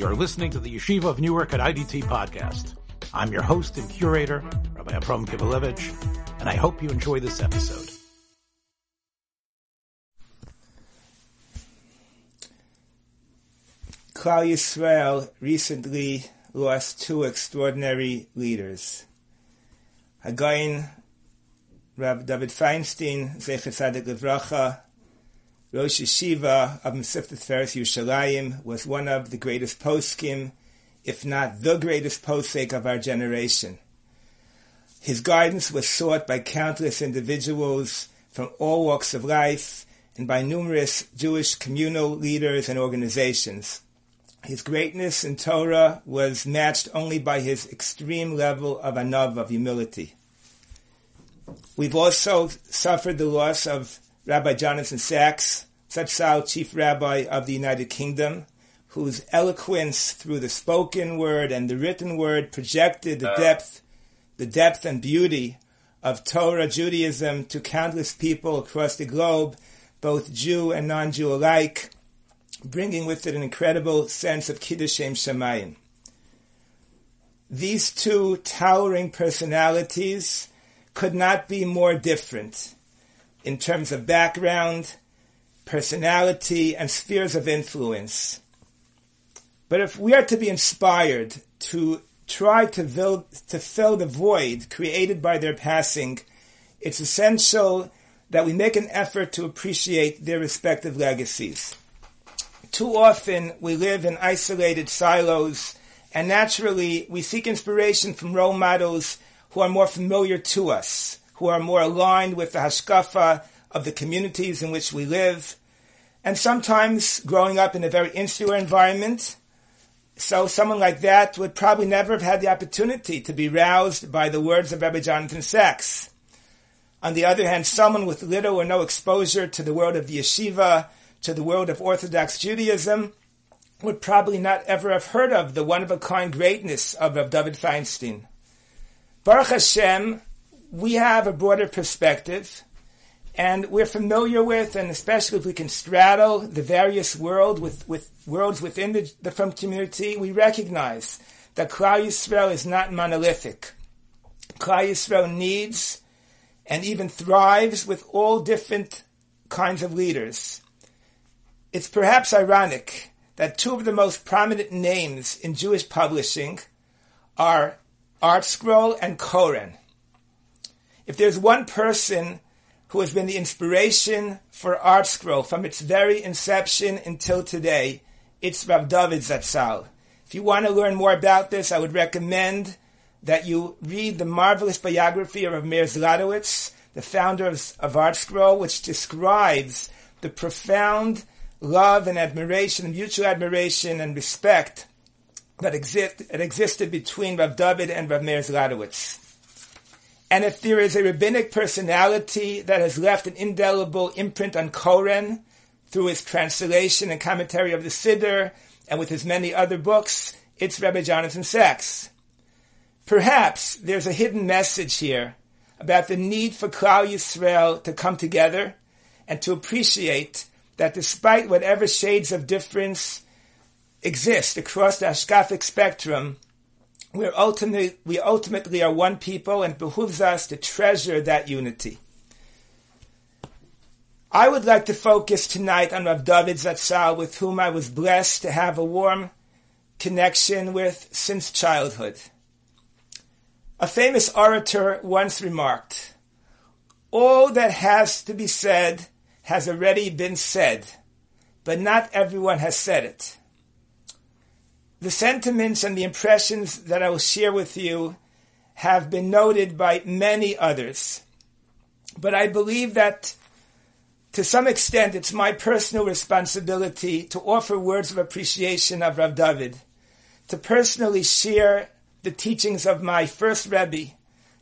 You're listening to the Yeshiva of Newark at IDT podcast. I'm your host and curator, Rabbi Abram Kibalevich, and I hope you enjoy this episode. Klal Yisrael recently lost two extraordinary leaders. Hagayin Rav David Feinstein, Zecher Tzadik Levracha, Rosh Yeshiva of Mesivta Tiferes Yerushalayim, was one of the greatest poskim, if not the greatest posek of our generation. His guidance was sought by countless individuals from all walks of life and by numerous Jewish communal leaders and organizations. His greatness in Torah was matched only by his extreme level of anav, of humility. We've also suffered the loss of Rabbi Jonathan Sacks, Zatzal, Chief Rabbi of the United Kingdom, whose eloquence through the spoken word and the written word projected the uh. depth, the depth and beauty of Torah Judaism to countless people across the globe, both Jew and non-Jew alike, bringing with it an incredible sense of Kiddush Shem Shamayim. These two towering personalities could not be more different in terms of background, personality, and spheres of influence. But if we are to be inspired to try to fill, to fill the void created by their passing, it's essential that we make an effort to appreciate their respective legacies. Too often we live in isolated silos, and naturally we seek inspiration from role models who are more familiar to us, who are more aligned with the hashkafa of the communities in which we live. And sometimes growing up in a very insular environment, so someone like that would probably never have had the opportunity to be roused by the words of Rabbi Jonathan Sacks. On the other hand, someone with little or no exposure to the world of the yeshiva, to the world of Orthodox Judaism, would probably not ever have heard of the one-of-a-kind greatness of Rav David Feinstein. Baruch Hashem, we have a broader perspective, and we're familiar with, and especially if we can straddle the various world with, with worlds within the, the Frum community, we recognize that Klal Yisrael is not monolithic. Klal Yisrael needs and even thrives with all different kinds of leaders. It's perhaps ironic that two of the most prominent names in Jewish publishing are ArtScroll and Koren. If there's one person who has been the inspiration for ArtScroll from its very inception until today, it's Rav David Zatzal. If you want to learn more about this, I would recommend that you read the marvelous biography of Meir Zlotowitz, the founder of, of ArtScroll, which describes the profound love and admiration, mutual admiration and respect that, exist, that existed between Rav David and Rav Meir Zlotowitz. And if there is a rabbinic personality that has left an indelible imprint on Koren through his translation and commentary of the Siddur and with his many other books, it's Rabbi Jonathan Sacks. Perhaps there's a hidden message here about the need for Klal Yisrael to come together and to appreciate that despite whatever shades of difference exist across the Hashkafic spectrum, we're ultimately, we ultimately are one people and behooves us to treasure that unity. I would like to focus tonight on Rav David Zatzal, with whom I was blessed to have a warm connection with since childhood. A famous orator once remarked, all that has to be said has already been said, but not everyone has said it the sentiments and the impressions that I will share with you have been noted by many others. But I believe that to some extent it's my personal responsibility to offer words of appreciation of Rav David, to personally share the teachings of my first Rebbe,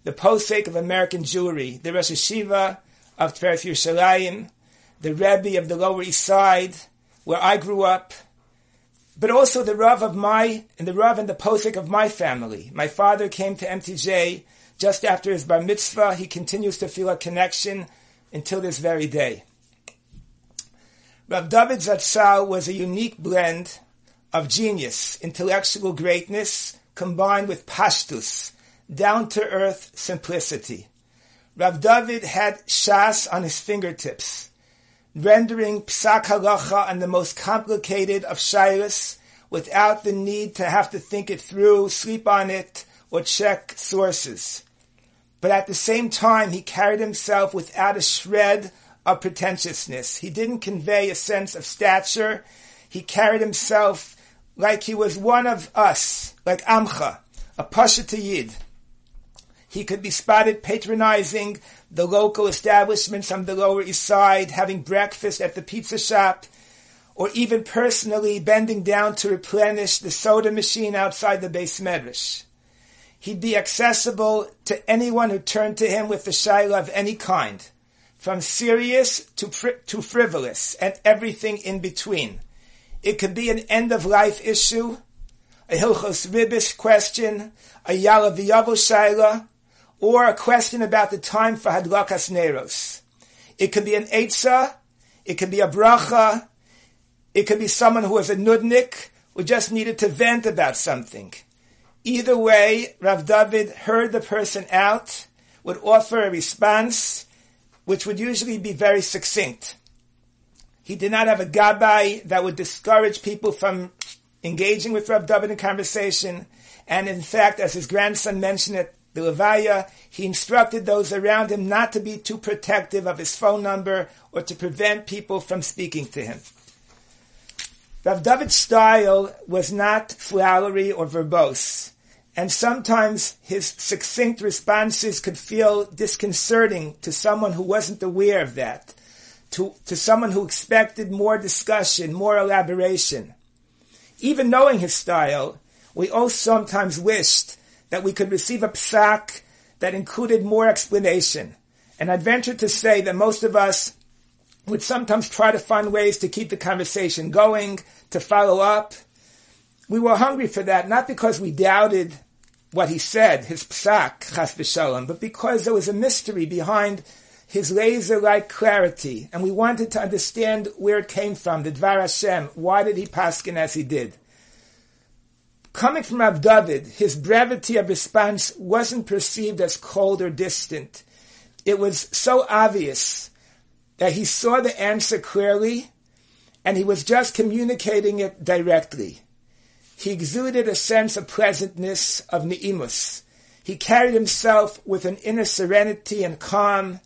the posek of American Jewry, the Rosh Yeshiva of Tiferes Yerushalayim, the Rebbe of the Lower East Side, where I grew up, but also the Rav of my, and the Rav and the Posek of my family. My father came to MTJ just after his bar mitzvah. He continues to feel a connection until this very day. Rav David Zatzal was a unique blend of genius, intellectual greatness, combined with pashtus, down-to-earth simplicity. Rav David had Shas on his fingertips, rendering Psak Halacha on the most complicated of Shilas without the need to have to think it through, sleep on it, or check sources. But at the same time, he carried himself without a shred of pretentiousness. He didn't convey a sense of stature. He carried himself like he was one of us, like Amcha, a Pashuter Yid. He could be spotted patronizing the local establishments on the Lower East Side, having breakfast at the pizza shop, or even personally bending down to replenish the soda machine outside the Beis Medrash. He'd be accessible to anyone who turned to him with a shaila of any kind, from serious to, fri- to frivolous, and everything in between. It could be an end of life issue, a Hilchos Ribish question, a Yaaleh V'Yavo shaila, or a question about the time for Hadlakas Neros. It could be an Eitzah, it could be a bracha, it could be someone who was a nudnik, who just needed to vent about something. Either way, Rav David heard the person out, would offer a response, which would usually be very succinct. He did not have a gabbai that would discourage people from engaging with Rav David in conversation, and in fact, as his grandson mentioned at the Levaya, he instructed those around him not to be too protective of his phone number or to prevent people from speaking to him. Rav David's style was not flowery or verbose, and sometimes his succinct responses could feel disconcerting to someone who wasn't aware of that, to, to someone who expected more discussion, more elaboration. Even knowing his style, we all sometimes wished that we could receive a psak that included more explanation. And I'd venture to say that most of us would sometimes try to find ways to keep the conversation going, to follow up. We were hungry for that, not because we doubted what he said, his psak, chas v'shalom, but because there was a mystery behind his laser-like clarity, and we wanted to understand where it came from, the Dvar Hashem. Why did he paskin as he did? Coming from Rav David, his brevity of response wasn't perceived as cold or distant. It was so obvious that he saw the answer clearly and he was just communicating it directly. He exuded a sense of pleasantness, of ni'imus. He carried himself with an inner serenity and calm,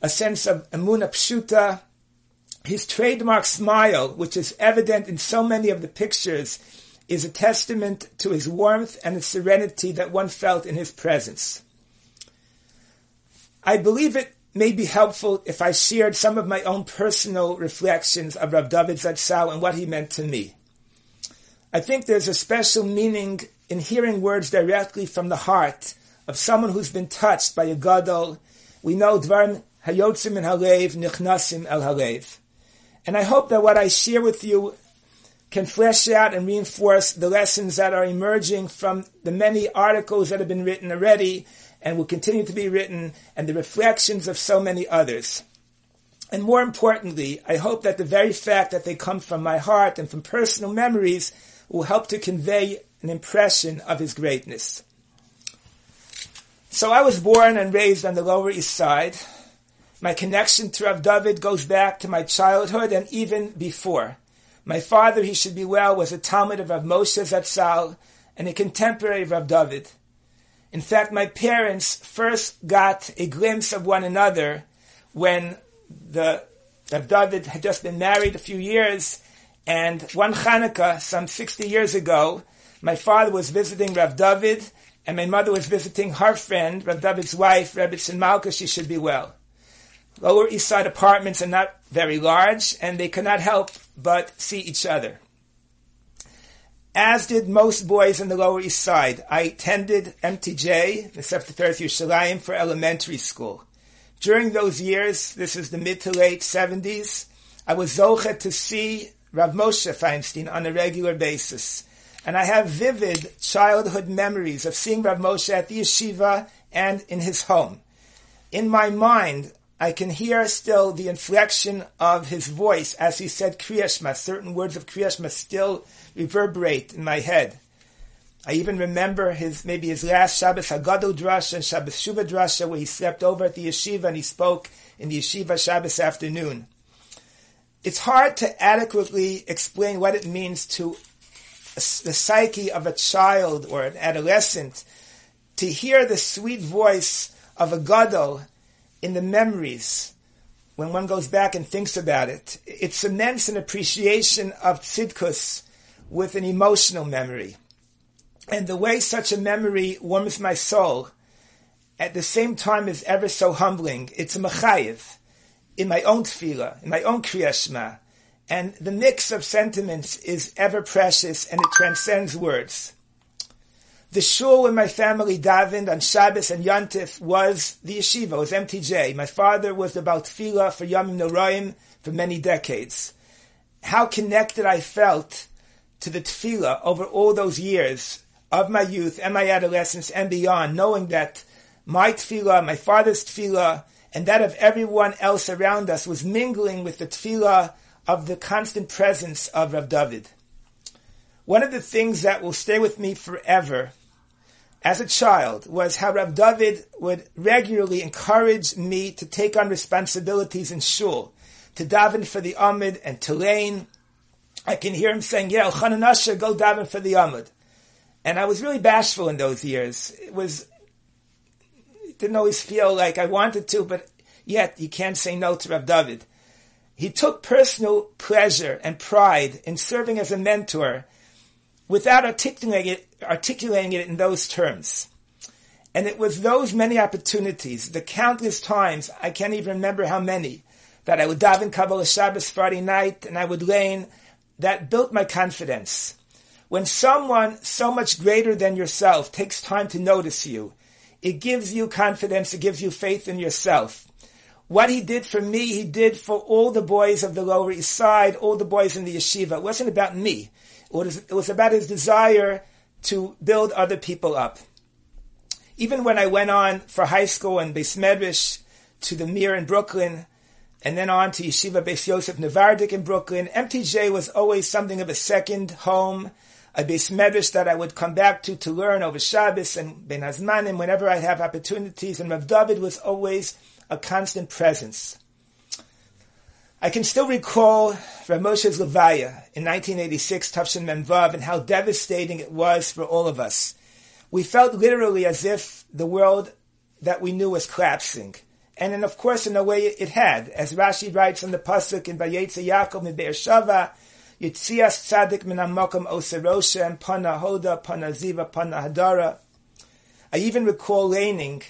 a sense of emuna pshuta. His trademark smile, which is evident in so many of the pictures, is a testament to his warmth and the serenity that one felt in his presence. I believe it may be helpful if I shared some of my own personal reflections of Rav David Zatzal and what he meant to me. I think there's a special meaning in hearing words directly from the heart of someone who's been touched by a gadol. We know dvarim hayotzim in halev nichnasim el halev. And I hope that what I share with you can flesh out and reinforce the lessons that are emerging from the many articles that have been written already and will continue to be written, and the reflections of so many others. And more importantly, I hope that the very fact that they come from my heart and from personal memories will help to convey an impression of his greatness. So I was born and raised on the Lower East Side. My connection to Rav David goes back to my childhood and even before. My father, he should be well, was a Talmid of Rav Moshe Zatzal and a contemporary of Rav David. In fact, my parents first got a glimpse of one another when the Rav David had just been married a few years, and one Hanukkah, some 60 years ago, my father was visiting Rav David, and my mother was visiting her friend, Rav David's wife, Rebbetzin Malka, she should be well. Lower East Side apartments are not very large, and they cannot help but see each other as did most boys in the Lower East Side. I attended MTJ, the Tiferet Yerushalayim, for elementary school. During those years, this is the mid to late 70s, I was zoche to see Rav Moshe Feinstein on a regular basis. And I have vivid childhood memories of seeing Rav Moshe at the yeshiva and in his home. In my mind, I can hear still the inflection of his voice as he said Kriyashma. Certain words of Kriyashma still reverberate in my head. I even remember his maybe his last Shabbos Hagadol Drasha and Shabbos Shuva Drasha where he slept over at the yeshiva and he spoke in the yeshiva Shabbos afternoon. It's hard to adequately explain what it means to the psyche of a child or an adolescent to hear the sweet voice of a gadol in the memories when one goes back and thinks about it. It cements an appreciation of tzidkus with an emotional memory. And the way such a memory warms my soul at the same time is ever so humbling. It's a mechayiv in my own tefillah, in my own kriyashma. And the mix of sentiments is ever precious and it transcends words. The shul where my family davened on Shabbos and Yontif was the yeshiva, was MTJ. My father was about tefillah for Yamim Noraim for many decades. How connected I felt to the tefillah over all those years of my youth and my adolescence and beyond, knowing that my tefillah, my father's tefillah, and that of everyone else around us was mingling with the tefillah of the constant presence of Rav David. One of the things that will stay with me forever as a child was how Rav David would regularly encourage me to take on responsibilities in shul, to daven for the Amud and to. I can hear him saying, yeah, Chananasha, go daven for the Amud. And I was really bashful in those years. It was, didn't always feel like I wanted to, but yet you can't say no to Rav David. He took personal pleasure and pride in serving as a mentor without articulating it, articulating it in those terms. And it was those many opportunities, the countless times, I can't even remember how many, that I would daven Kabbalas Shabbos Friday night and I would lane, that built my confidence. When someone so much greater than yourself takes time to notice you, it gives you confidence, it gives you faith in yourself. What he did for me, he did for all the boys of the Lower East Side, all the boys in the yeshiva. It wasn't about me. It was, it was about his desire to build other people up. Even when I went on for high school and Beis Medrash to the Mir in Brooklyn, and then on to Yeshiva Beis Yosef Nevardik in Brooklyn, MTJ was always something of a second home, a Beis Medrash that I would come back to to learn over Shabbos and Bein Hazmanim whenever I have opportunities, and Rav David was always a constant presence. I can still recall Rav Moshe's Levaya in 1986, Tafshin Memvav, and how devastating it was for all of us. We felt literally as if the world that we knew was collapsing. And then, of course, in a way it had. As Rashi writes in the Pasuk in Vayetze Yaakov in Be'er Yitzias Tzadik Min Oseroshem, Pana Hoda, Pana Ziva, Pana Hadara. I even recall laning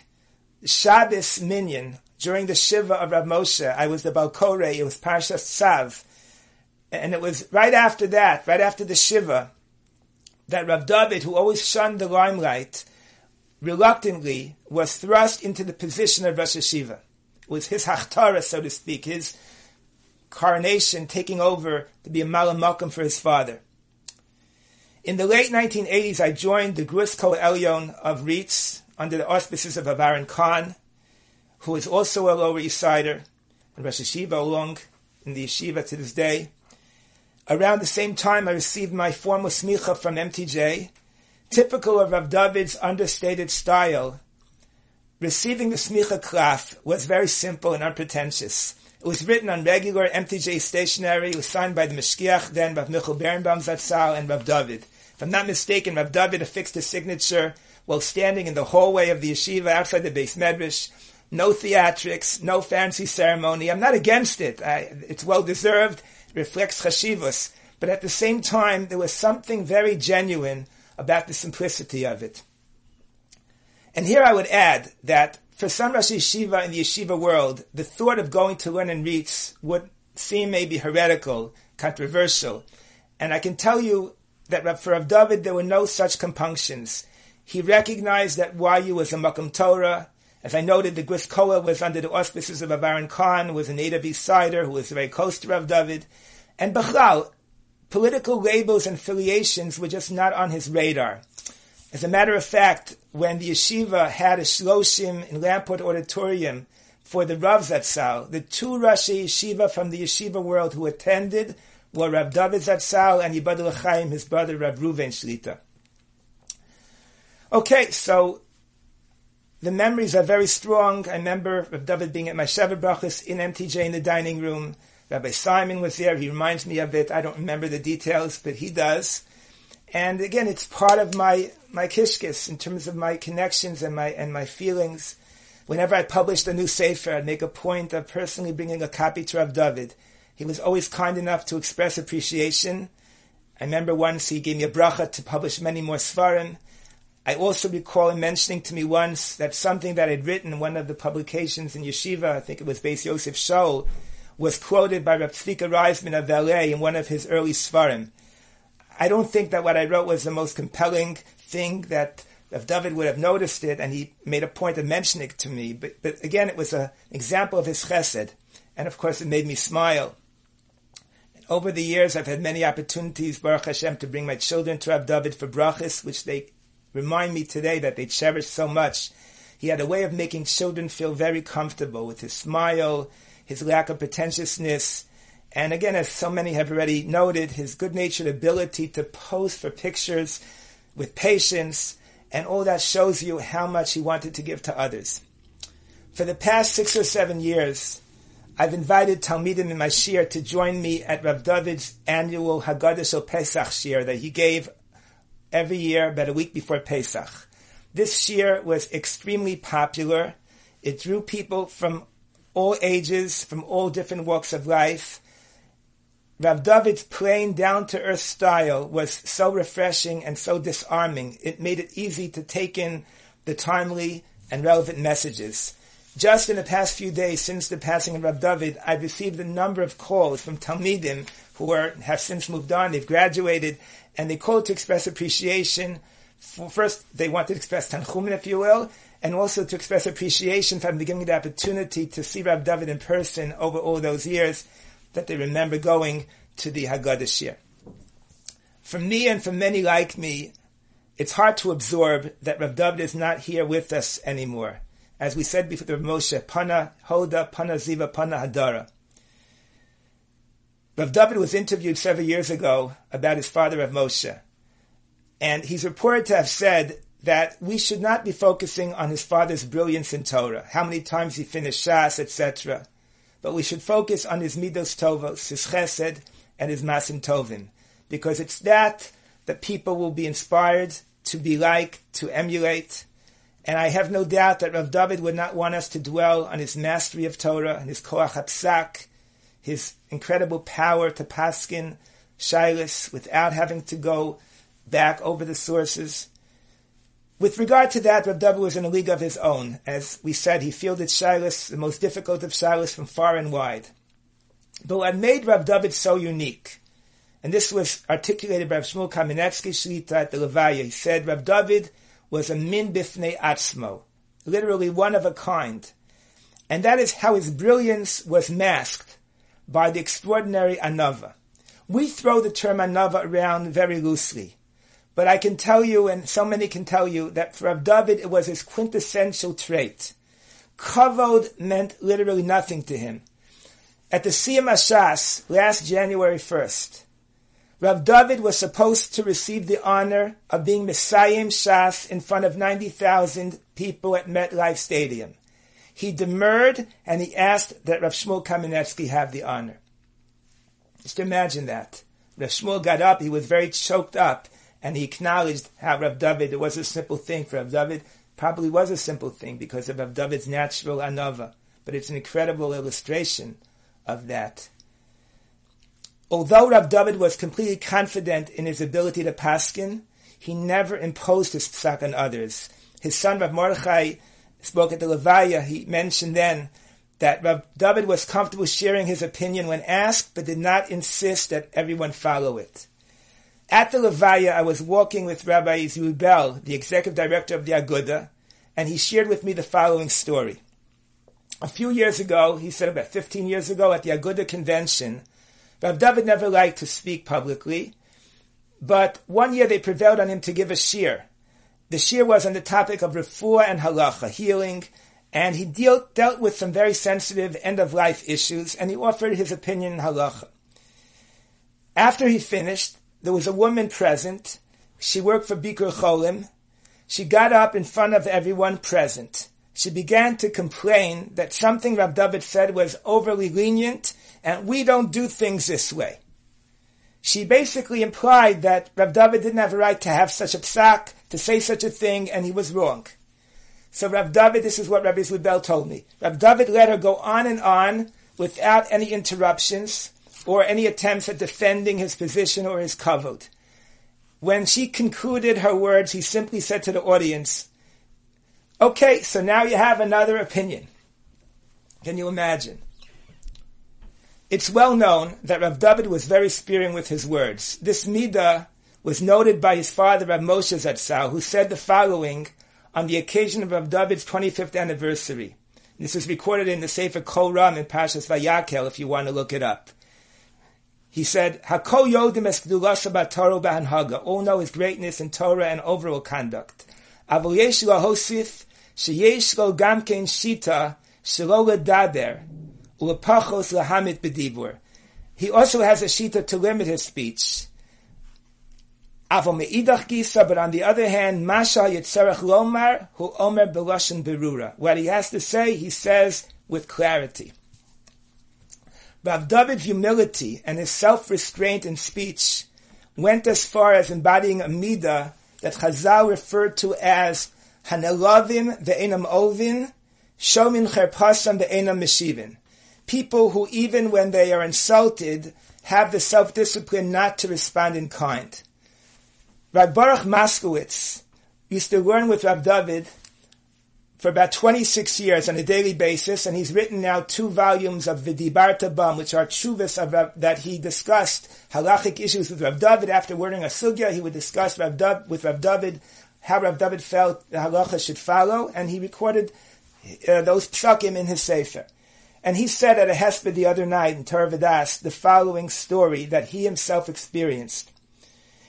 Shabbos Minyan during the Shiva of Rav Moshe, I was the Balkore, it was Parshas Tzav. And it was right after that, right after the Shiva, that Rav David, who always shunned the limelight, reluctantly was thrust into the position of Rosh Hashiva. It was his hachtara, so to speak, his coronation taking over to be a malamakum for his father. In the late 1980s, I joined the Grus Elyon of RIETS under the auspices of Aaron Kahn, who is also a Lower East Sider, and Rosh Hashiva along in the yeshiva to this day. Around the same time, I received my formal smicha from MTJ, typical of Rav David's understated style. Receiving the smicha klaf was very simple and unpretentious. It was written on regular MTJ stationery. It was signed by the Mashgiach, then Rav Michal Berenbaum Zatzal, and Rav David. If I'm not mistaken, Rav David affixed his signature while standing in the hallway of the yeshiva outside the Beis Medrash no theatrics, no fancy ceremony. I'm not against it. I, it's well deserved, It reflects chashivas. But at the same time, there was something very genuine about the simplicity of it. And here I would add that for some Rosh Yeshiva in the yeshiva world, the thought of going to learn in RIETS would seem maybe heretical, controversial. And I can tell you that for Rav David, there were no such compunctions. He recognized that YU was a Makom Torah, as I noted, the Grus was under the auspices of Kahn, who was a native East Sider, who was very close to Rav David. And Bechlal, political labels and affiliations were just not on his radar. As a matter of fact, when the yeshiva had a shloshim in Lamport Auditorium for the Rav Zatzal. The two Rashi Yeshiva from the Yeshiva world who attended were Rav David Zatzal and Yibad Chaim, his brother Rav Ruven Shlita. Okay, so the memories are very strong. I remember Rav David being at my Shabbat Brachas in MTJ in the dining room. Rabbi Simon was there. He reminds me of it. I don't remember the details, but he does. And again, it's part of my, my kishkis in terms of my connections and my, and my feelings. Whenever I published a new sefer, I'd make a point of personally bringing a copy to Rav David. He was always kind enough to express appreciation. I remember once he gave me a bracha to publish many more svarim. I also recall him mentioning to me once that something that I'd written in one of the publications in Yeshiva, I think it was Beis Yosef Shaul, was quoted by Rav Tzvika Ryzman of LA in one of his early svarim. I don't think that what I wrote was the most compelling thing that if David would have noticed it, and he made a point of mentioning it to me. But, but again, it was an example of his chesed, and of course, it made me smile. And over the years, I've had many opportunities, Baruch Hashem, to bring my children to Rav David for brachas, which they remind me today that they cherish so much. He had a way of making children feel very comfortable with his smile, his lack of pretentiousness, and again, as so many have already noted, his good-natured ability to pose for pictures with patience, and all that shows you how much he wanted to give to others. For the past six or seven years, I've invited Talmidim in my shiur to join me at Rav David's annual Haggadah Shel Pesach shiur that he gave every year about a week before Pesach. This shiur was extremely popular. It drew people from all ages, from all different walks of life. Rav David's plain, down-to-earth style was so refreshing and so disarming. It made it easy to take in the timely and relevant messages. Just in the past few days since the passing of Rav David, I've received a number of calls from Talmidim who are, have since moved on, they've graduated, and they called to express appreciation. For, first, they wanted to express tanchumin, if you will, and also to express appreciation for giving the opportunity to see Rav David in person over all those years that they remember going to the Haggadah Shiur. For me and for many like me, it's hard to absorb that Rav David is not here with us anymore. As we said before the Moshe, Pana Hoda, Pana Ziva, Pana Hadara. Rav David was interviewed several years ago about his father Rav Moshe. And he's reported to have said that we should not be focusing on his father's brilliance in Torah, how many times he finished Shas, etc. But we should focus on his Midos Tovos, his Chesed, and his Maasim Tovim, because it's that that people will be inspired to be like, to emulate. And I have no doubt that Rav David would not want us to dwell on his mastery of Torah and his Koach HaPsak, his incredible power to paskin shilas without having to go back over the sources. With regard to that, Rav David was in a league of his own. As we said, he fielded shilas, the most difficult of shilas from far and wide. But what made Rav David so unique, and this was articulated by Rav Shmuel Kamenetsky Shlita at the Levaya, he said Rav David was a min bifnei atzmo, literally one of a kind. And that is how his brilliance was masked by the extraordinary anava. We throw the term anava around very loosely, but I can tell you, and so many can tell you, that for Rav David it was his quintessential trait. Kavod meant literally nothing to him. At the Siyam Ashas last January 1st, Rav David was supposed to receive the honor of being Messiah Shas in front of 90,000 people at MetLife Stadium. He demurred and he asked that Rav Shmuel Kamenetsky have the honor. Just imagine that. Rav Shmuel got up, he was very choked up, and he acknowledged how Rav David, it was a simple thing for Rav David, probably was a simple thing because of Rav David's natural anava, but it's an incredible illustration of that. Although Rav David was completely confident in his ability to paskin, he never imposed his psak on others. His son Rav Mordechai spoke at the Levaya, he mentioned then that Rav David was comfortable sharing his opinion when asked, but did not insist that everyone follow it. At the Levaya, I was walking with Rabbi Zwiebel, the executive director of the Aguda, and he shared with me the following story. A few years ago, he said about 15 years ago at the Aguda convention, Rav David never liked to speak publicly, but one year they prevailed on him to give a shiur. The shiur was on the topic of refuah and halacha, healing, and he deal, dealt with some very sensitive end-of-life issues, and he offered his opinion in halacha. After he finished, there was a woman present. She worked for Bikur Cholim. She got up in front of everyone present. She began to complain that something Rav David said was overly lenient, and we don't do things this way. She basically implied that Rav David didn't have a right to have such a psak, to say such a thing, and he was wrong. So Rav David, this is what Rabbi Zwiebel told me. Rav David let her go on and on without any interruptions or any attempts at defending his position or his kavod. When she concluded her words, he simply said to the audience, Okay, so now you have another opinion. Can you imagine? It's well known that Rav David was very spearing with his words. This midah was noted by his father Rav Moshe Zatzal, who said the following on the occasion of Rav David's 25th anniversary. This is recorded in the Sefer Kol Ram in Pashas Vayakel, if you want to look it up. He said, "Hakol yodim es Torah b'hanhaga." Oh, All know his greatness in Torah and overall conduct. Avol yesh lo hosif sheyesh lo shita shelo ledaber ulepachos lahamit bedibur. He also has a shita to limit his speech. But on the other hand, masha yitzarech lomar hu omer belashon berura. What he has to say, he says with clarity. Rav David's humility and his self-restraint in speech went as far as embodying a midah that Chazal referred to as hanelavim ve'enam ovin, shomin cherpasam ve'enam meshivin. People who, even when they are insulted, have the self-discipline not to respond in kind. Rav Baruch Moskowitz used to learn with Rav David for about 26 years on a daily basis, and he's written now two volumes of Vidibarta Bam, which are chuvas of that he discussed halachic issues with Rav David. After learning a sugya, he would discuss Rav with Rav David how Rav David felt the halacha should follow, and he recorded uh, those psakim in his sefer. And he said at a hesped the other night in Torah Vodaath the following story that he himself experienced.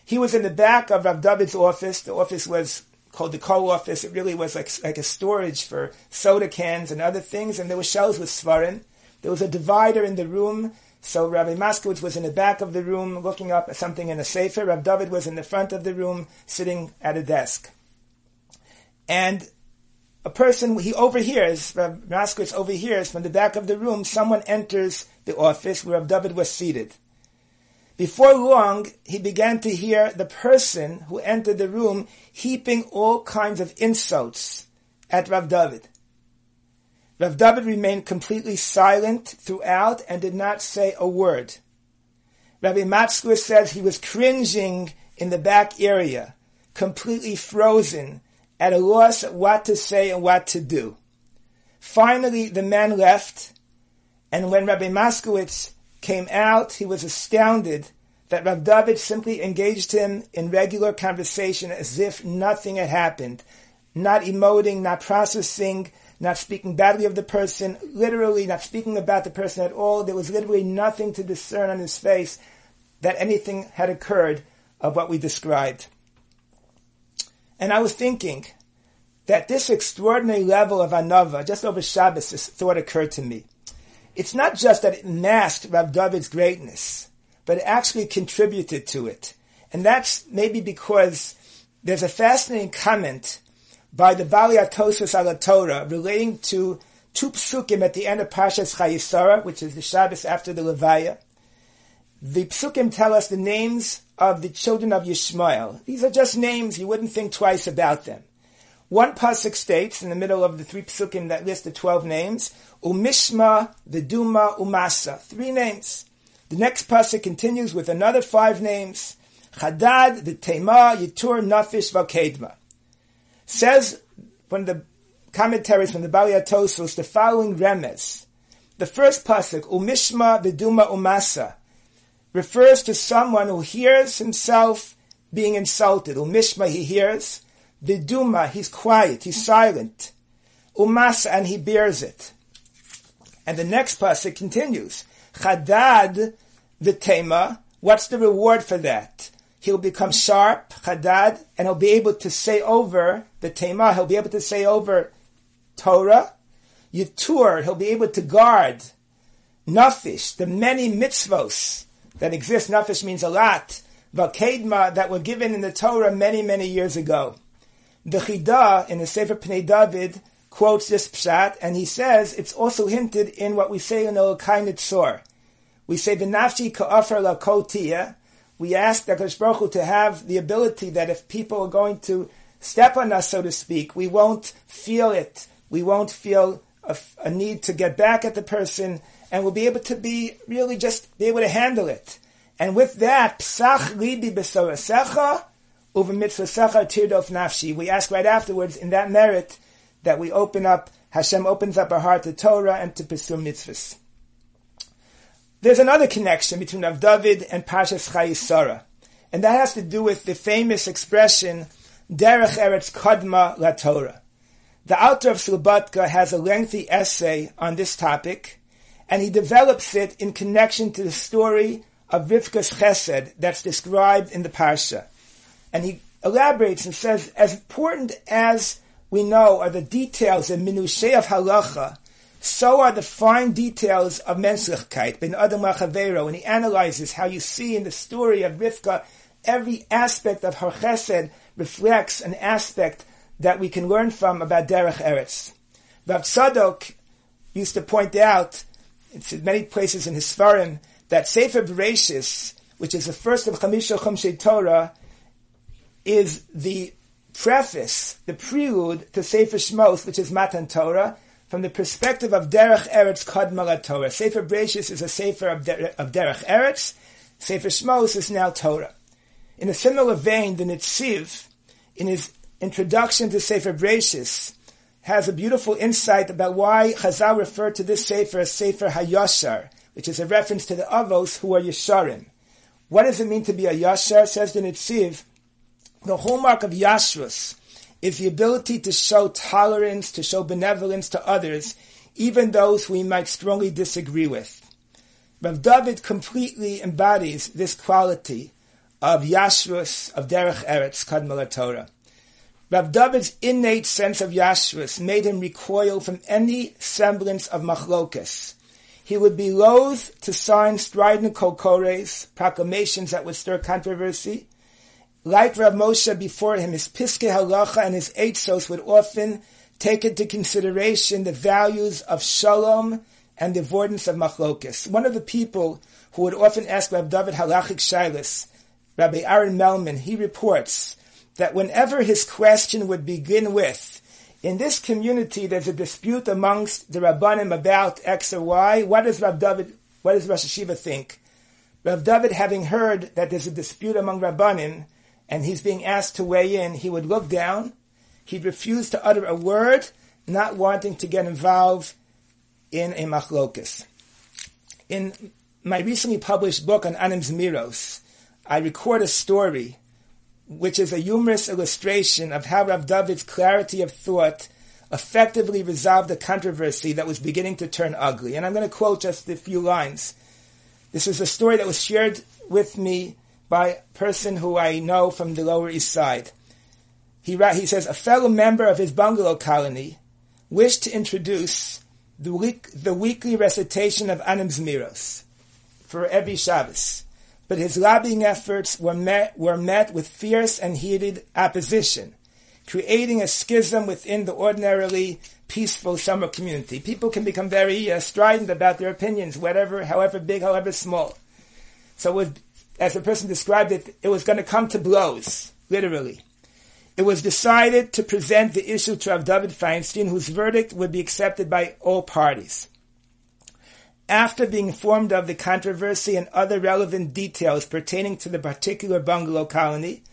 He was in the back of Rav David's office. The office was called the co office. It really was like, like a storage for soda cans and other things, and there were shelves with svarim. There was a divider in the room, so Rabbi Moskowitz was in the back of the room looking up at something in a sefer. Rav David was in the front of the room sitting at a desk. And a person, he overhears, Rav Moskowitz overhears from the back of the room, someone enters the office where Rav David was seated. Before long, he began to hear the person who entered the room heaping all kinds of insults at Rav David. Rav David remained completely silent throughout and did not say a word. Rabbi Moskowitz says he was cringing in the back area, completely frozen, at a loss at what to say and what to do. Finally, the man left, and when Rabbi Moskowitz came out, he was astounded that Rav David simply engaged him in regular conversation as if nothing had happened, not emoting, not processing, not speaking badly of the person, literally not speaking about the person at all. There was literally nothing to discern on his face that anything had occurred of what we described. And I was thinking that this extraordinary level of anava, just over Shabbos, this thought occurred to me. It's not just that it masked Rav David's greatness, but it actually contributed to it. And that's maybe because there's a fascinating comment by the Bali Atosus ala Torah relating to two psukim at the end of Parshas Chayei Sarah, which is the Shabbos after the Levaya. The psukim tell us the names of the children of Yishmael. These are just names, you wouldn't think twice about them. One pasuk states in the middle of the three psukim that list the twelve names, Umishma, Viduma, Umasa. Three names. The next pasuk continues with another five names, Chadad, Vitema, Yitur, Nafish, Valkedma. Says from the commentaries from the Bali the following remes. The first pasuk, Umishma, Viduma, Umasa, refers to someone who hears himself being insulted. Umishma, he hears. Viduma, he's quiet, he's silent. Umasa, and he bears it. And the next pasuk continues. Chadad v'tema. What's the reward for that? He'll become sharp, chadad, and he'll be able to say over the tema. He'll be able to say over Torah, Yitur, he'll be able to guard Nafish, the many mitzvos that exist. Nafish means a lot. Vakedma that were given in the Torah many, many years ago. The Chida in the Sefer Pnei David quotes this pshat, and he says it's also hinted in what we say in the Lokai Nitzor. We say, "V'nafshi ka'afar lakotia." We ask the Baruch Hu to have the ability that if people are going to step on us, so to speak, we won't feel it. We won't feel a, a need to get back at the person, and we'll be able to be really just be able to handle it. And with that, psach libi besorasecha uva mitzvasecha tirdof nafshi. We ask right afterwards in that merit that we open up, Hashem opens up our heart to Torah and to pursue mitzvahs. There's another connection between Rav David and Pashas Chayei Sarah, and that has to do with the famous expression Derech Eretz Kadma La Torah. The Alter of Slobodka has a lengthy essay on this topic, and he develops it in connection to the story of Rivka's Chesed that's described in the Parsha. And he elaborates and says, as important as we know are the details in Minushay of Halacha, so are the fine details of Menschlichkeit, Ben Adam Machavero, and he analyzes how you see in the story of Rivka, every aspect of her chesed reflects an aspect that we can learn from about Derech Eretz. Rav Tzadok used to point out, it's in many places in his Svarim, that Sefer Bereshis, which is the first of Chamisha Chumshei Torah, is the preface, the prelude to Sefer Shmos, which is Matan Torah, from the perspective of Derech Eretz Kadma Torah. Sefer Bereshis is a Sefer of, Der- of Derech Eretz. Sefer Shmos is now Torah. In a similar vein, the Netziv, in his introduction to Sefer Bereshis, has a beautiful insight about why Chazal referred to this Sefer as Sefer Hayashar, which is a reference to the Avos who are Yesharim. What does it mean to be a Yashar? Says the Netziv, the hallmark of Yashrus is the ability to show tolerance, to show benevolence to others, even those we might strongly disagree with. Rav David completely embodies this quality of Yashrus, of Derech Eretz, Kadmal Torah. Rav David's innate sense of Yashrus made him recoil from any semblance of machlokas. He would be loath to sign strident kokores, proclamations that would stir controversy, like Rav Moshe before him, his Piskei Halacha and his Eitzos would often take into consideration the values of Shalom and the avoidance of Machlokas. One of the people who would often ask Rav David Halachic Shilas, Rabbi Aaron Melman, he reports that whenever his question would begin with, in this community there's a dispute amongst the Rabbanim about X or Y, what does Rav David, what does Rosh Hashiva think? Rav David, having heard that there's a dispute among Rabbanim, and he's being asked to weigh in, he would look down, he'd refuse to utter a word, not wanting to get involved in a machlokus. In my recently published book on Anim Zmiros, I record a story which is a humorous illustration of how Rav David's clarity of thought effectively resolved a controversy that was beginning to turn ugly. And I'm going to quote just a few lines. This is a story that was shared with me by a person who I know from the Lower East Side. He, he says, a fellow member of his bungalow colony wished to introduce the, week, the weekly recitation of Anim Zmiros for every Shabbos. But his lobbying efforts were met, were met with fierce and heated opposition, creating a schism within the ordinarily peaceful summer community. People can become very uh, strident about their opinions, whatever, however big, however small. So it was as the person described it, it was going to come to blows, literally. It was decided to present the issue to Rav David Feinstein, whose verdict would be accepted by all parties. After being informed of the controversy and other relevant details pertaining to the particular bungalow colony,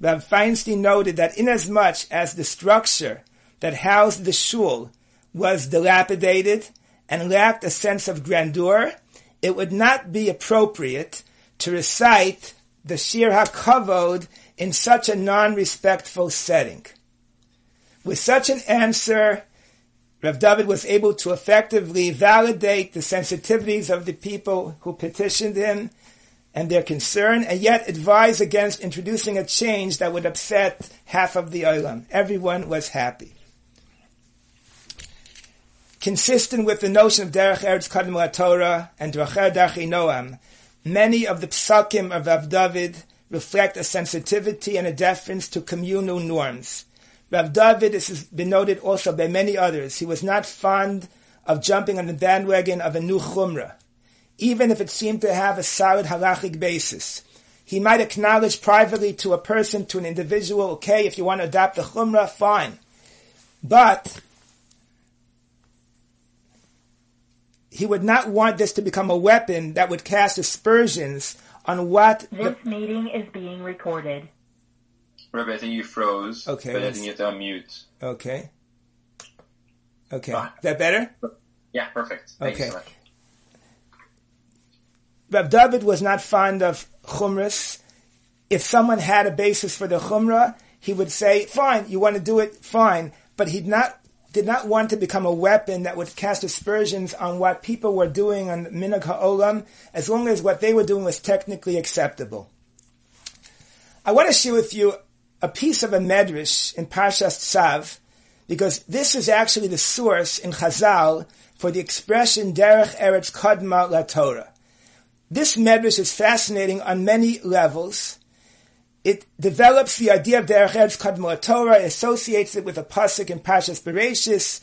Rav Feinstein noted that inasmuch as the structure that housed the shul was dilapidated and lacked a sense of grandeur, it would not be appropriate to recite the Shir HaKavod in such a non-respectful setting. With such an answer, Rav David was able to effectively validate the sensitivities of the people who petitioned him and their concern, and yet advise against introducing a change that would upset half of the Olam. Everyone was happy. Consistent with the notion of Derech Eretz Kadmon Torah and Dracher Darchei Noam, many of the psakim of Rav David reflect a sensitivity and a deference to communal norms. Rav David, this has been noted also by many others, he was not fond of jumping on the bandwagon of a new chumrah, even if it seemed to have a solid halachic basis. He might acknowledge privately to a person, to an individual, okay, if you want to adopt the chumrah, fine. But he would not want this to become a weapon that would cast aspersions on what. This the, meeting is being recorded. Rabbi, I think you froze. Okay. But I think you have to unmute. Okay. Okay. Ah. Is that better? Yeah, perfect. Thank okay. So Rav David was not fond of chumras. If someone had a basis for the chumrah, he would say, fine, you want to do it, fine. But he'd not did not want to become a weapon that would cast aspersions on what people were doing on Minhag HaOlam, as long as what they were doing was technically acceptable. I want to share with you a piece of a medrash in Parshas Tzav, because this is actually the source in Chazal for the expression Derech Eretz Kadma La Torah. This medrash is fascinating on many levels. It develops the idea of Derech Eretz Torah, associates it with a pasuk in Parshas Bereshis,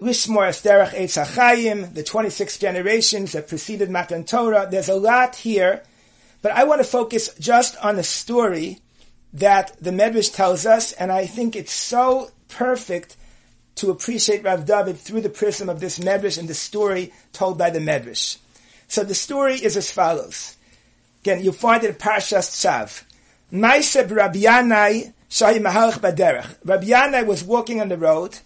Lishmor es Derech Eitz HaChayim, the 26 generations that preceded Matan Torah. There's a lot here, but I want to focus just on the story that the Medrash tells us, and I think it's so perfect to appreciate Rav David through the prism of this Medrash and the story told by the Medrash. So the story is as follows. Again, you'll find it in Parshas Tzav. Maiseb Rabbi Yanai Shahi Mahalach Baderech. Rabbi Yanai was walking on the road,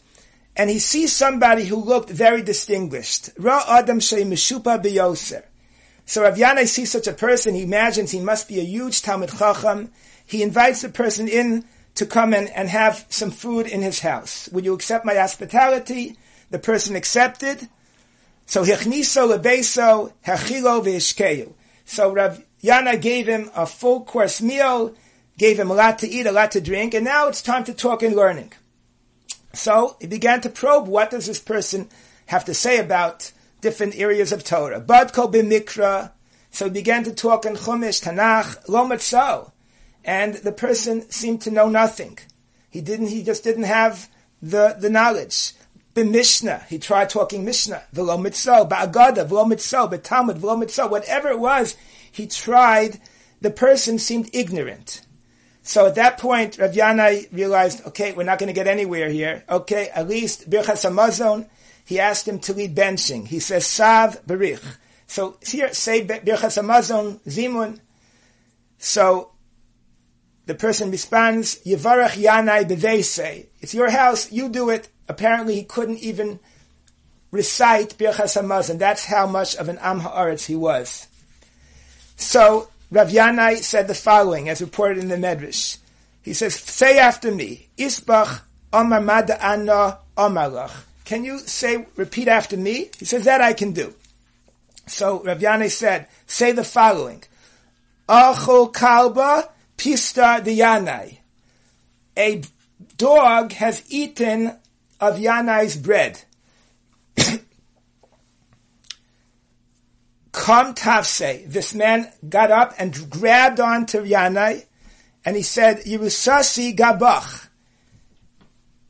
and he sees somebody who looked very distinguished. Ra Adam Shahi Meshupa Biyoser. So Rav Yanai sees such a person, he imagines he must be a huge Talmid Chacham. He invites the person in to come in and have some food in his house. Would you accept my hospitality? The person accepted. So Hechniso lebeso hechilo v'ishkeyu. So Rav Yanai gave him a full course meal, gave him a lot to eat, a lot to drink, and now it's time to talk and learning. So he began to probe what does this person have to say about different areas of Torah. Badko b'mikra. So he began to talk in Chumash, Tanakh, Lo And the person seemed to know nothing. He didn't, he just didn't have the, the knowledge. Mishnah. He tried talking Mishnah. V'lo mitzvah, ba'agada, v'lo mitzvah, b'talmud, v'lo mitzvah. Whatever it was, he tried. The person seemed ignorant. So at that point, Rav Yanai realized, okay, we're not going to get anywhere here. Okay, at least Birchas Hamazon, he asked him to lead benching. He says, Sav Berich. So here, say Birchas Hamazon, Zimun. So the person responds, Yevarach Yanai Bevese. It's your house, you do it. Apparently, he couldn't even recite Birchas Hamazon. That's how much of an Am Haaretz he was. So Rav Yanai said the following, as reported in the Medrash. He says, "Say after me, Isbach Omar Mada Anna Omarach." Can you say, repeat after me? He says that I can do. So Rav Yanai said, "Say the following: Achol Kalba Pista Yanai." A dog has eaten of Yanai's bread. Kam Tavse, this man got up and grabbed onto Yanai, and he said, Yerusasi Gabach,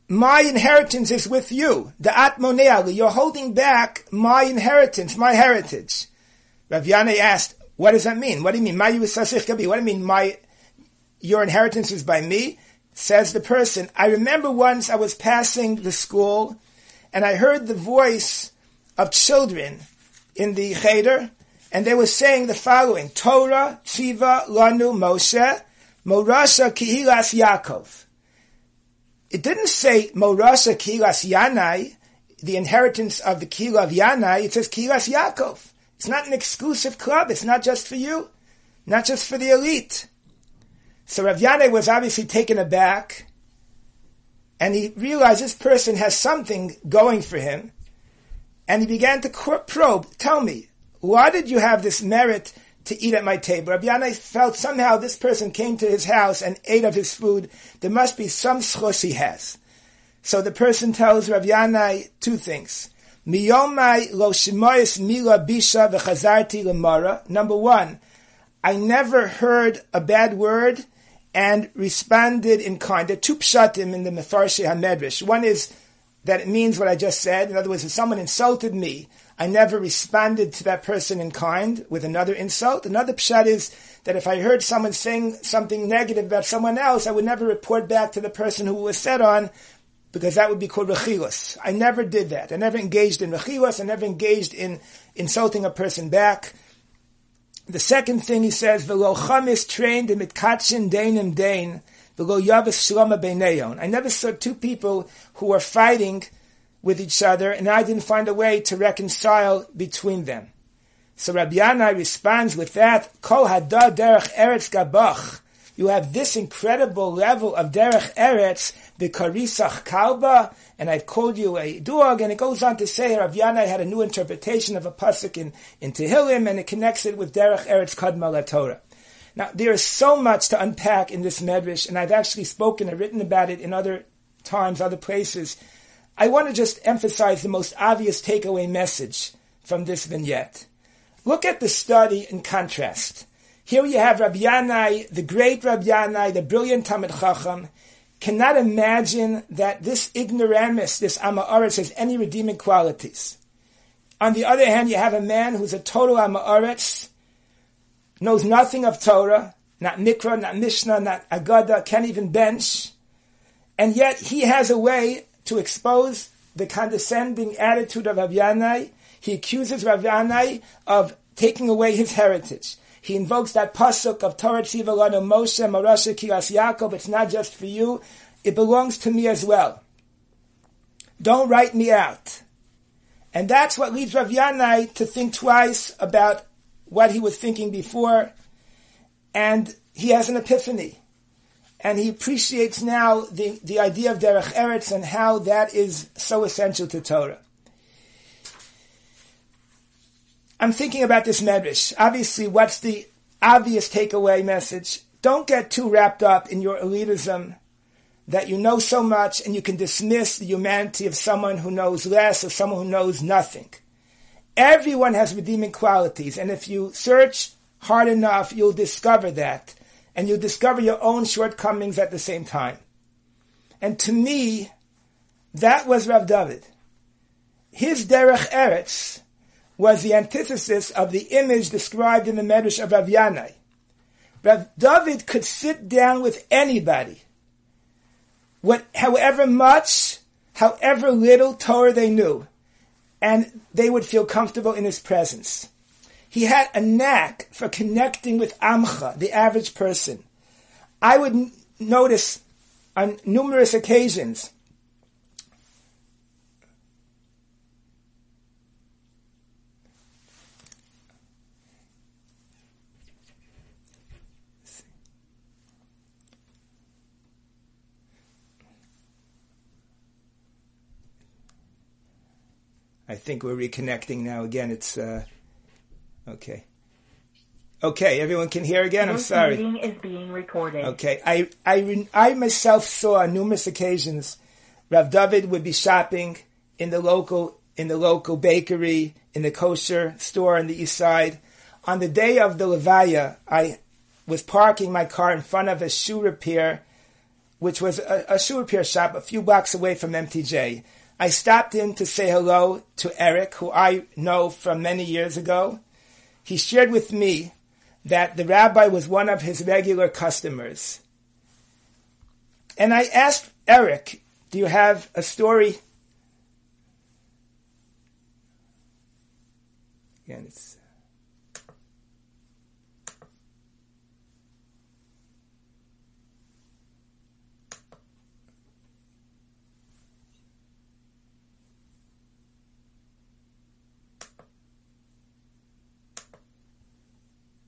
my inheritance is with you. The Atmoneali, you're holding back my inheritance, my heritage. Rav Yanai asked, what does that mean? What do you mean? My Yerusasich Gabi, what do you mean my, your inheritance is by me? Says the person, I remember once I was passing the school and I heard the voice of children in the cheder and they were saying the following, Torah, Tziva, Lanu, Moshe, Morasha, Kihilas, Yaakov. It didn't say Morasha, Kihilas, Yanai, the inheritance of the Kila of Yanai. It says Kihilas, Yaakov. It's not an exclusive club. It's not just for you. Not just for the elite. So Rav Yanai was obviously taken aback, and he realized this person has something going for him, and he began to probe. Tell me, why did you have this merit to eat at my table? Rav Yanai felt somehow this person came to his house and ate of his food. There must be some schos he has. So the person tells Rav Yanai two things. Number one, I never heard a bad word and responded in kind. There are two pshatim in the Mefarshi HaMedrash. One is that it means what I just said. In other words, if someone insulted me, I never responded to that person in kind with another insult. Another pshat is that if I heard someone saying something negative about someone else, I would never report back to the person who was said on, because that would be called rechilas. I never did that. I never engaged in rechilas. I never engaged in insulting a person back. The second thing he says, "V'lo chamis trained in mitkatchin deinim dein, v'lo yavis shlama beineyon." I never saw two people who were fighting with each other, and I didn't find a way to reconcile between them. So Rabbi Yanai responds with that, Kol hada derech eretz gabach. You have this incredible level of derech eretz, the karisach kalba, and I've called you a dog, and it goes on to say Rav Yanai had a new interpretation of a pasuk in, in Tehillim, and it connects it with derech eretz kadma Torah. Now, there is so much to unpack in this medrash, and I've actually spoken and written about it in other times, other places. I want to just emphasize the most obvious takeaway message from this vignette. Look at the study in contrast. Here you have Rabbi Yanai, the great Rabbi Yanai, the brilliant Talmid Chacham, cannot imagine that this ignoramus, this Amaretz, has any redeeming qualities. On the other hand, you have a man who's a total Amaretz, knows nothing of Torah, not Mikra, not Mishnah, not Agada, can't even bench, and yet he has a way to expose the condescending attitude of Rav Yanai. He accuses Rav Yanai of taking away his heritage. He invokes that pasuk of Torah Tzivalano Moshe Marasha Kiras Yaakov. It's not just for you; it belongs to me as well. Don't write me out, and that's what leads Rav Yanai to think twice about what he was thinking before, and he has an epiphany and he appreciates now the, the idea of derech eretz and how that is so essential to Torah. I'm thinking about this medrash. Obviously, what's the obvious takeaway message? Don't get too wrapped up in your elitism that you know so much and you can dismiss the humanity of someone who knows less or someone who knows nothing. Everyone has redeeming qualities, and if you search hard enough, you'll discover that and you discover your own shortcomings at the same time. And to me, that was Rav David. His derech eretz was the antithesis of the image described in the Medrash of Rav Yanai. Rav David could sit down with anybody, what, however much, however little Torah they knew, and they would feel comfortable in his presence. He had a knack for connecting with Amcha, the average person. I would notice on numerous occasions I think we're reconnecting now. Again, it's uh, Okay. Okay, everyone can hear again. I'm sorry. meeting is being recorded. Okay, I, I, I myself saw on numerous occasions Rav David would be shopping in the local in the local bakery in the kosher store on the east side. On the day of the Levaya, I was parking my car in front of a shoe repair, which was a, a shoe repair shop a few blocks away from MTJ. I stopped in to say hello to Eric, who I know from many years ago he shared with me that the rabbi was one of his regular customers. And I asked Eric, do you have a story? Again, it's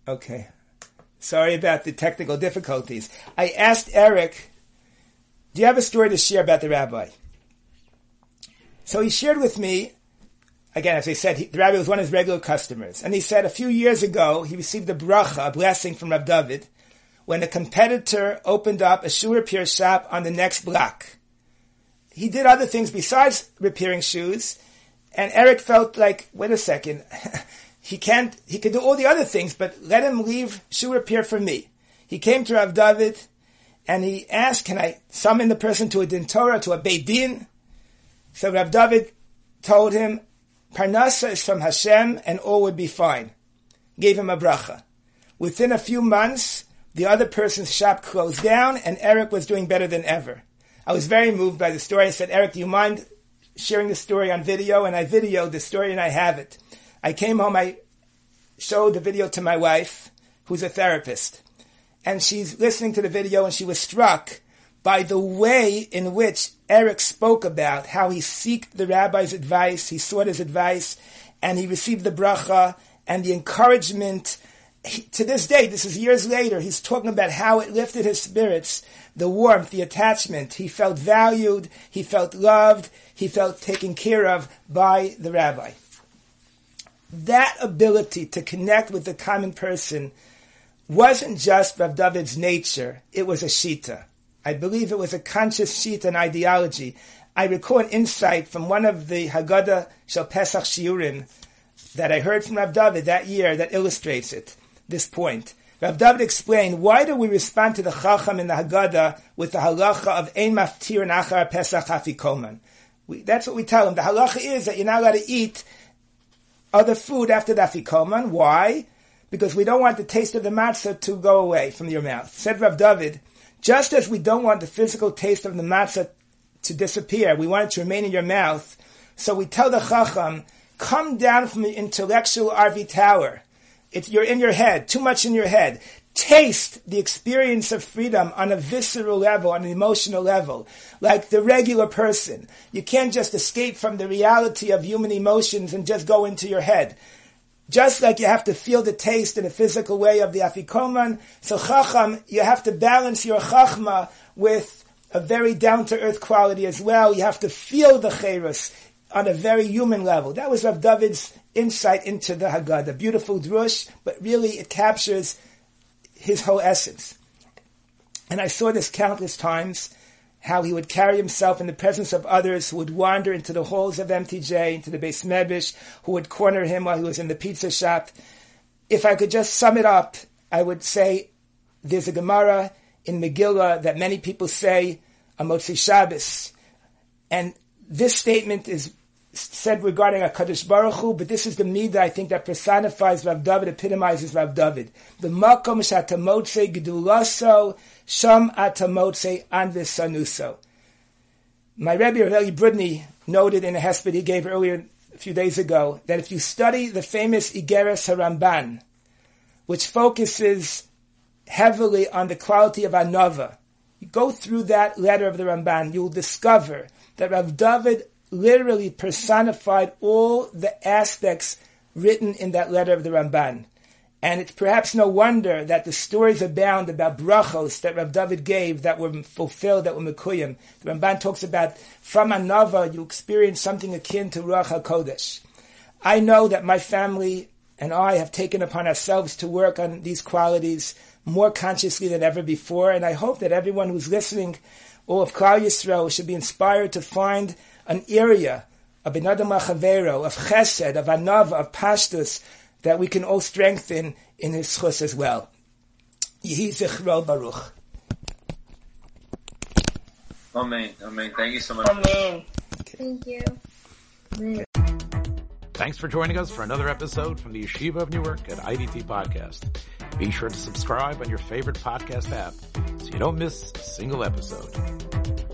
Okay. Sorry about the technical difficulties. I asked Eric, do you have a story to share about the rabbi? So he shared with me, again, as I said, he, the rabbi was one of his regular customers. And he said a few years ago, he received a bracha, a blessing from Rav David, when a competitor opened up a shoe repair shop on the next block. He did other things besides repairing shoes, And Eric felt like, wait a second, he can't, he can do all the other things, but let him leave Shur appear for me. He came to Rav David and he asked, can I summon the person to a din Torah, to a Beit Din? So Rav David told him, Parnasa is from Hashem and all would be fine. Gave him a bracha. Within a few months, the other person's shop closed down and Eric was doing better than ever. I was very moved by the story. I said, Eric, do you mind sharing the story on video? And I videoed the story and I have it. I came home, I showed the video to my wife, who's a therapist. And she's listening to the video and she was struck by the way in which Eric spoke about how he sought the rabbi's advice, he sought his advice, and he received the bracha and the encouragement. He, to this day, this is years later, he's talking about how it lifted his spirits, the warmth, the attachment. He felt valued, he felt loved, he felt taken care of by the rabbi. That ability to connect with the common person wasn't just Rav David's nature, it was a shita. I believe it was a conscious shita and ideology. I recall an insight from one of the Haggadah Shel Pesach Shiurim that I heard from Rav David that year that illustrates it, this point. Rav David explained, why do we respond to the Chacham in the Haggadah with the halacha of Ein Maftir and Achar Pesach Afikoman? That's what we tell him. The halacha is that you're not allowed to eat other food after the Afikoman. Why? Because we don't want the taste of the matzah to go away from your mouth. Said Rav David, just as we don't want the physical taste of the matzah to disappear, we want it to remain in your mouth. So we tell the Chacham, come down from the intellectual RV tower. If you're in your head, too much in your head. Taste the experience of freedom on a visceral level, on an emotional level, like the regular person. You can't just escape from the reality of human emotions and just go into your head. Just like you have to feel the taste in a physical way of the afikoman, so chacham, you have to balance your chachma with a very down-to-earth quality as well. You have to feel the cherus on a very human level. That was Rav David's insight into the Haggadah. Beautiful drush, but really it captures his whole essence. And I saw this countless times how he would carry himself in the presence of others who would wander into the halls of MTJ, into the Beis Medrash, who would corner him while he was in the pizza shop. If I could just sum it up, I would say there's a Gemara in Megillah that many people say a Motzi Shabbos. And this statement is said regarding a Kadosh Baruch Hu, but this is the midah I think that personifies Rav David, epitomizes Rav David. The makom shatamotze gedulaso Sham atamotse anvis sanuso. My Rebbe Eli Brudny noted in a hesped he gave earlier a few days ago that if you study the famous Igeres Haramban, which focuses heavily on the quality of Anava, you go through that letter of the Ramban, you'll discover that Rav David literally personified all the aspects written in that letter of the Ramban. And it's perhaps no wonder that the stories abound about brachos that Rav David gave that were fulfilled, that were mekuyim. The Ramban talks about from Anava you experience something akin to Ruach HaKodesh. I know that my family and I have taken upon ourselves to work on these qualities more consciously than ever before, and I hope that everyone who's listening, all of Klal Yisrael, should be inspired to find an area of Benadam Machavero, of Chesed, of Anava, of Pashtus, that we can all strengthen in his chus as well. Yehi Zichro Baruch. Amen. Amen. Thank you so much. Amen. Thank you. Thanks for joining us for another episode from the Yeshiva of Newark at IDT Podcast. Be sure to subscribe on your favorite podcast app so you don't miss a single episode.